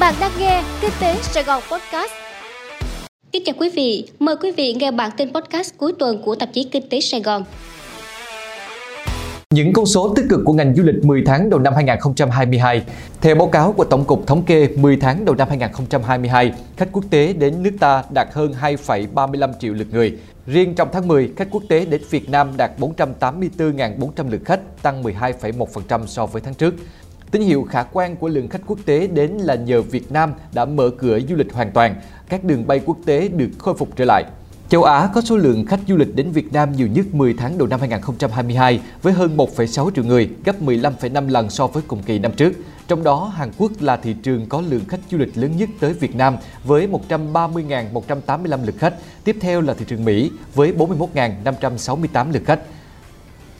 Bạn đang nghe Kinh tế Sài Gòn Podcast. Kính chào quý vị, mời quý vị nghe bản tin podcast cuối tuần của tạp chí Kinh tế Sài Gòn. Những con số tích cực của ngành du lịch 10 tháng đầu năm 2022. Theo báo cáo của Tổng cục Thống kê 10 tháng đầu năm 2022, khách quốc tế đến nước ta đạt hơn 2,35 triệu lượt người. Riêng trong tháng 10, khách quốc tế đến Việt Nam đạt 484.400 lượt khách, tăng 12,1% so với tháng trước. Tín hiệu khả quan của lượng khách quốc tế đến là nhờ Việt Nam đã mở cửa du lịch hoàn toàn, các đường bay quốc tế được khôi phục trở lại. Châu Á có số lượng khách du lịch đến Việt Nam nhiều nhất 10 tháng đầu năm 2022 với hơn 1,6 triệu người, gấp 15,5 lần so với cùng kỳ năm trước. Trong đó, Hàn Quốc là thị trường có lượng khách du lịch lớn nhất tới Việt Nam với 130.185 lượt khách. Tiếp theo là thị trường Mỹ với 41.568 lượt khách.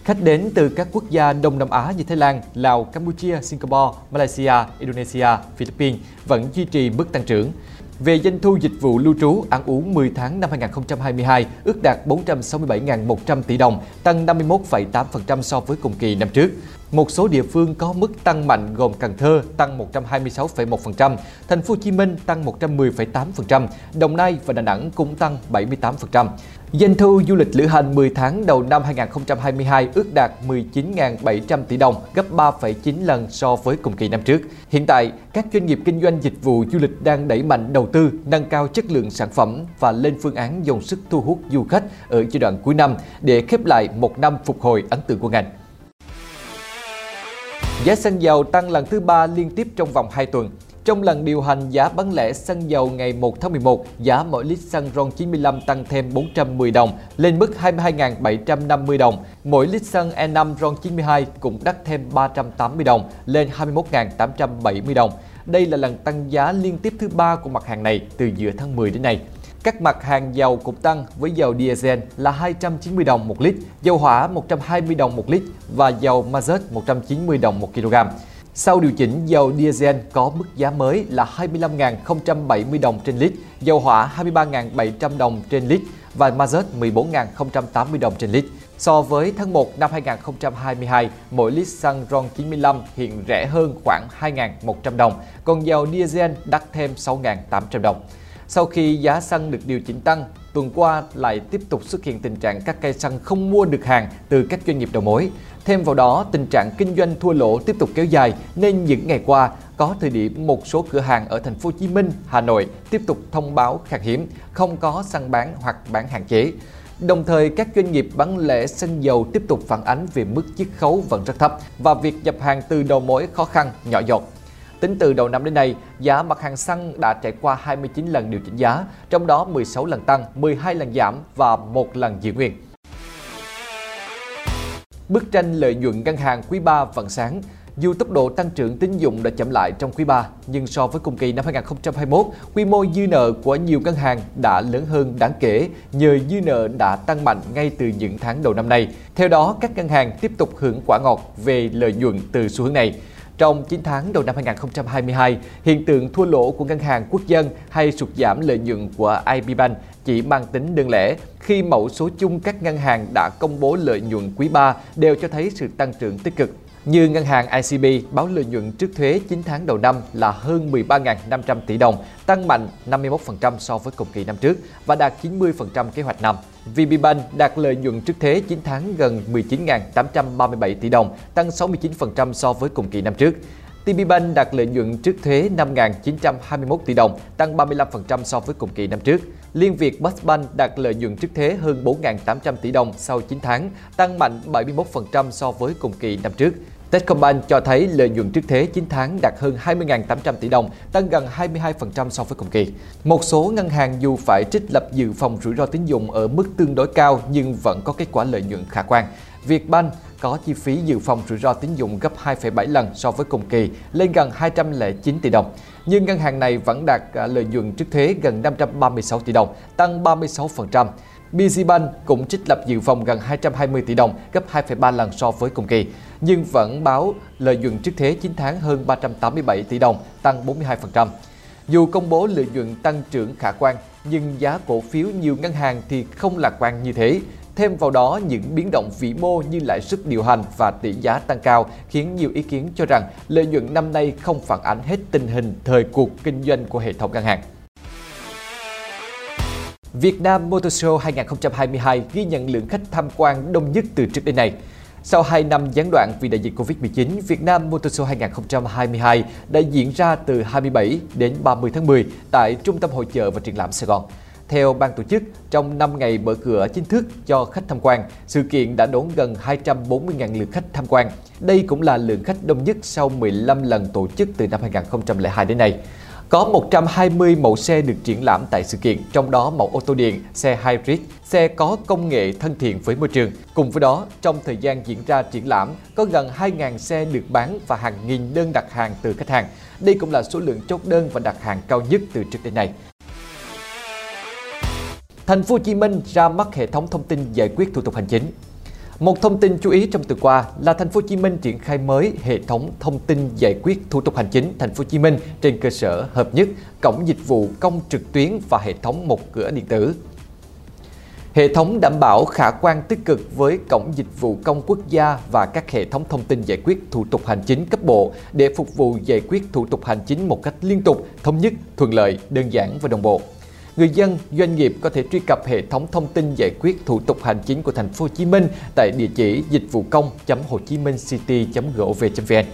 Khách đến từ các quốc gia Đông Nam Á như Thái Lan, Lào, Campuchia, Singapore, Malaysia, Indonesia, Philippines vẫn duy trì mức tăng trưởng. Về doanh thu dịch vụ lưu trú ăn uống 10 tháng năm 2022 ước đạt 467.100 tỷ đồng, tăng 51,8% so với cùng kỳ năm trước. Một số địa phương có mức tăng mạnh gồm Cần Thơ tăng 126,1%, Thành phố Hồ Chí Minh tăng 110,8%, Đồng Nai và Đà Nẵng cũng tăng 78%. Doanh thu du lịch lữ hành 10 tháng đầu năm 2022 ước đạt 19.700 tỷ đồng, gấp 3,9 lần so với cùng kỳ năm trước. Hiện tại, các doanh nghiệp kinh doanh dịch vụ du lịch đang đẩy mạnh đầu tư, nâng cao chất lượng sản phẩm và lên phương án dồn sức thu hút du khách ở giai đoạn cuối năm để khép lại một năm phục hồi ấn tượng của ngành. Giá xăng dầu tăng lần thứ ba liên tiếp trong vòng 2 tuần. Trong lần điều hành giá bán lẻ xăng dầu ngày 1 tháng 11, giá mỗi lít xăng RON 95 tăng thêm 410 đồng lên mức 22.750 đồng. Mỗi lít xăng E5 RON 92 cũng đắt thêm 380 đồng lên 21.870 đồng. Đây là lần tăng giá liên tiếp thứ ba của mặt hàng này từ giữa tháng 10 đến nay. Các mặt hàng dầu cũng tăng với dầu diesel là 290 đồng một lít, dầu hỏa 120 đồng một lít và dầu mazut 190 đồng một kg. Sau điều chỉnh, dầu diesel có mức giá mới là 25.070 đồng trên lít, dầu hỏa 23.700 đồng trên lít và mazut 14.080 đồng trên lít. So với tháng 1 năm 2022, mỗi lít xăng RON 95 hiện rẻ hơn khoảng 2.100 đồng, còn dầu diesel đắt thêm 6.800 đồng. Sau khi giá xăng được điều chỉnh tăng, tuần qua lại tiếp tục xuất hiện tình trạng các cây xăng không mua được hàng từ các doanh nghiệp đầu mối. Thêm vào đó, tình trạng kinh doanh thua lỗ tiếp tục kéo dài nên những ngày qua có thời điểm một số cửa hàng ở thành phố Hồ Chí Minh, Hà Nội tiếp tục thông báo khan hiếm, không có xăng bán hoặc bán hạn chế. Đồng thời, các doanh nghiệp bán lẻ xăng dầu tiếp tục phản ánh về mức chiết khấu vẫn rất thấp và việc nhập hàng từ đầu mối khó khăn, nhỏ giọt. Tính từ đầu năm đến nay, giá mặt hàng xăng đã trải qua 29 lần điều chỉnh giá, trong đó 16 lần tăng, 12 lần giảm và một lần giữ nguyên. Bức tranh lợi nhuận ngân hàng quý 3 vẫn sáng. Dù tốc độ tăng trưởng tín dụng đã chậm lại trong quý 3, nhưng so với cùng kỳ năm 2021, quy mô dư nợ của nhiều ngân hàng đã lớn hơn đáng kể nhờ dư nợ đã tăng mạnh ngay từ những tháng đầu năm nay. Theo đó, các ngân hàng tiếp tục hưởng quả ngọt về lợi nhuận từ xu hướng này. Trong 9 tháng đầu năm 2022, hiện tượng thua lỗ của ngân hàng quốc dân hay sụt giảm lợi nhuận của IB Bank chỉ mang tính đơn lẻ khi mẫu số chung các ngân hàng đã công bố lợi nhuận quý 3 đều cho thấy sự tăng trưởng tích cực. Như ngân hàng ICB báo lợi nhuận trước thuế 9 tháng đầu năm là hơn 13.500 tỷ đồng, tăng mạnh 51% so với cùng kỳ năm trước và đạt 90% kế hoạch năm. VPBank đạt lợi nhuận trước thuế 9 tháng gần 19.837 tỷ đồng, tăng 69% so với cùng kỳ năm trước. TPBank đạt lợi nhuận trước thuế 5.921 tỷ đồng, tăng 35% so với cùng kỳ năm trước. Liên Việt Postbank đạt lợi nhuận trước thuế hơn 4.800 tỷ đồng sau 9 tháng, tăng mạnh 71% so với cùng kỳ năm trước. Techcombank cho thấy lợi nhuận trước thuế 9 tháng đạt hơn 20.800 tỷ đồng, tăng gần 22% so với cùng kỳ. Một số ngân hàng dù phải trích lập dự phòng rủi ro tín dụng ở mức tương đối cao nhưng vẫn có kết quả lợi nhuận khả quan. Vietbank có chi phí dự phòng rủi ro tín dụng gấp 2,7 lần so với cùng kỳ, lên gần 209 tỷ đồng. Nhưng ngân hàng này vẫn đạt à, lợi nhuận trước thuế gần 536 tỷ đồng, tăng 36%. BZBank cũng trích lập dự phòng gần 220 tỷ đồng, gấp 2,3 lần so với cùng kỳ, nhưng vẫn báo lợi nhuận trước thuế 9 tháng hơn 387 tỷ đồng, tăng 42%. Dù công bố lợi nhuận tăng trưởng khả quan, nhưng giá cổ phiếu nhiều ngân hàng thì không lạc quan như thế. Thêm vào đó, những biến động vĩ mô như lãi suất điều hành và tỷ giá tăng cao khiến nhiều ý kiến cho rằng lợi nhuận năm nay không phản ánh hết tình hình thời cuộc kinh doanh của hệ thống ngân hàng. Việt Nam Motor Show 2022 ghi nhận lượng khách tham quan đông nhất từ trước đến nay. Sau 2 năm gián đoạn vì đại dịch Covid-19, Việt Nam Motor Show 2022 đã diễn ra từ 27 đến 30 tháng 10 tại Trung tâm Hội chợ và Triển lãm Sài Gòn. Theo ban tổ chức, trong 5 ngày mở cửa chính thức cho khách tham quan, sự kiện đã đón gần 240.000 lượt khách tham quan. Đây cũng là lượng khách đông nhất sau 15 lần tổ chức từ năm 2002 đến nay. Có 120 mẫu xe được triển lãm tại sự kiện, trong đó mẫu ô tô điện, xe hybrid, xe có công nghệ thân thiện với môi trường. Cùng với đó, trong thời gian diễn ra triển lãm, có gần 2.000 xe được bán và hàng nghìn đơn đặt hàng từ khách hàng. Đây cũng là số lượng chốt đơn và đặt hàng cao nhất từ trước đến nay. Thành phố Hồ Chí Minh ra mắt hệ thống thông tin giải quyết thủ tục hành chính. Một thông tin chú ý trong tuần qua là thành phố Hồ Chí Minh triển khai mới hệ thống thông tin giải quyết thủ tục hành chính thành phố Hồ Chí Minh trên cơ sở hợp nhất cổng dịch vụ công trực tuyến và hệ thống một cửa điện tử. Hệ thống đảm bảo khả quan tích cực với cổng dịch vụ công quốc gia và các hệ thống thông tin giải quyết thủ tục hành chính cấp bộ để phục vụ giải quyết thủ tục hành chính một cách liên tục, thống nhất, thuận lợi, đơn giản và đồng bộ người dân, doanh nghiệp có thể truy cập hệ thống thông tin giải quyết thủ tục hành chính của thành phố Hồ Chí Minh tại địa chỉ dịch vụ công.hồ chí minh city.gov.vn.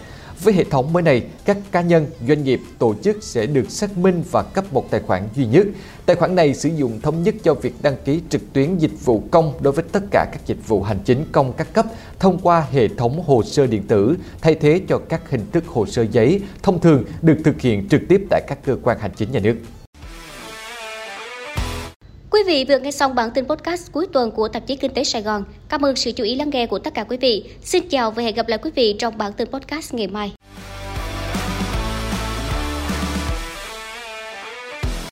Với hệ thống mới này, các cá nhân, doanh nghiệp, tổ chức sẽ được xác minh và cấp một tài khoản duy nhất. Tài khoản này sử dụng thống nhất cho việc đăng ký trực tuyến dịch vụ công đối với tất cả các dịch vụ hành chính công các cấp thông qua hệ thống hồ sơ điện tử, thay thế cho các hình thức hồ sơ giấy thông thường được thực hiện trực tiếp tại các cơ quan hành chính nhà nước. Quý vị vừa nghe xong bản tin podcast cuối tuần của tạp chí Kinh tế Sài Gòn. Cảm ơn sự chú ý lắng nghe của tất cả quý vị. Xin chào và hẹn gặp lại quý vị trong bản tin podcast ngày mai.